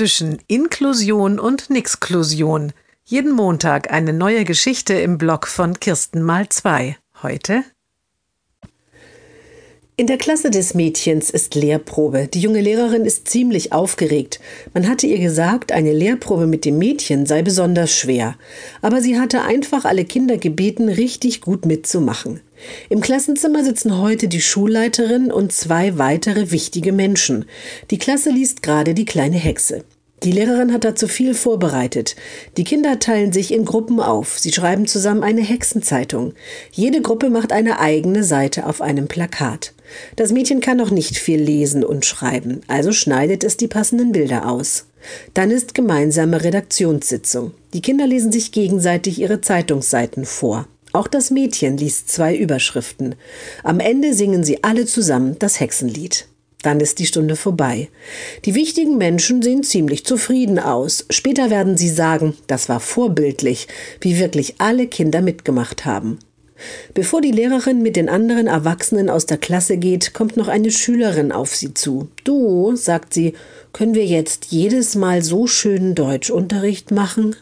zwischen Inklusion und Nixklusion. Jeden Montag eine neue Geschichte im Blog von Kirsten mal zwei. Heute in der Klasse des Mädchens ist Lehrprobe. Die junge Lehrerin ist ziemlich aufgeregt. Man hatte ihr gesagt, eine Lehrprobe mit dem Mädchen sei besonders schwer. Aber sie hatte einfach alle Kinder gebeten, richtig gut mitzumachen. Im Klassenzimmer sitzen heute die Schulleiterin und zwei weitere wichtige Menschen. Die Klasse liest gerade die kleine Hexe. Die Lehrerin hat dazu viel vorbereitet. Die Kinder teilen sich in Gruppen auf. Sie schreiben zusammen eine Hexenzeitung. Jede Gruppe macht eine eigene Seite auf einem Plakat. Das Mädchen kann noch nicht viel lesen und schreiben, also schneidet es die passenden Bilder aus. Dann ist gemeinsame Redaktionssitzung. Die Kinder lesen sich gegenseitig ihre Zeitungsseiten vor. Auch das Mädchen liest zwei Überschriften. Am Ende singen sie alle zusammen das Hexenlied. Dann ist die Stunde vorbei. Die wichtigen Menschen sehen ziemlich zufrieden aus. Später werden sie sagen, das war vorbildlich, wie wirklich alle Kinder mitgemacht haben. Bevor die Lehrerin mit den anderen Erwachsenen aus der Klasse geht, kommt noch eine Schülerin auf sie zu. Du, sagt sie, können wir jetzt jedes Mal so schönen Deutschunterricht machen?